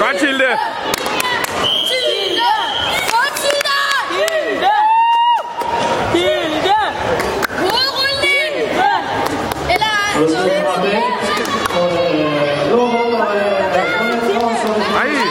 Kaçildi. Hayır.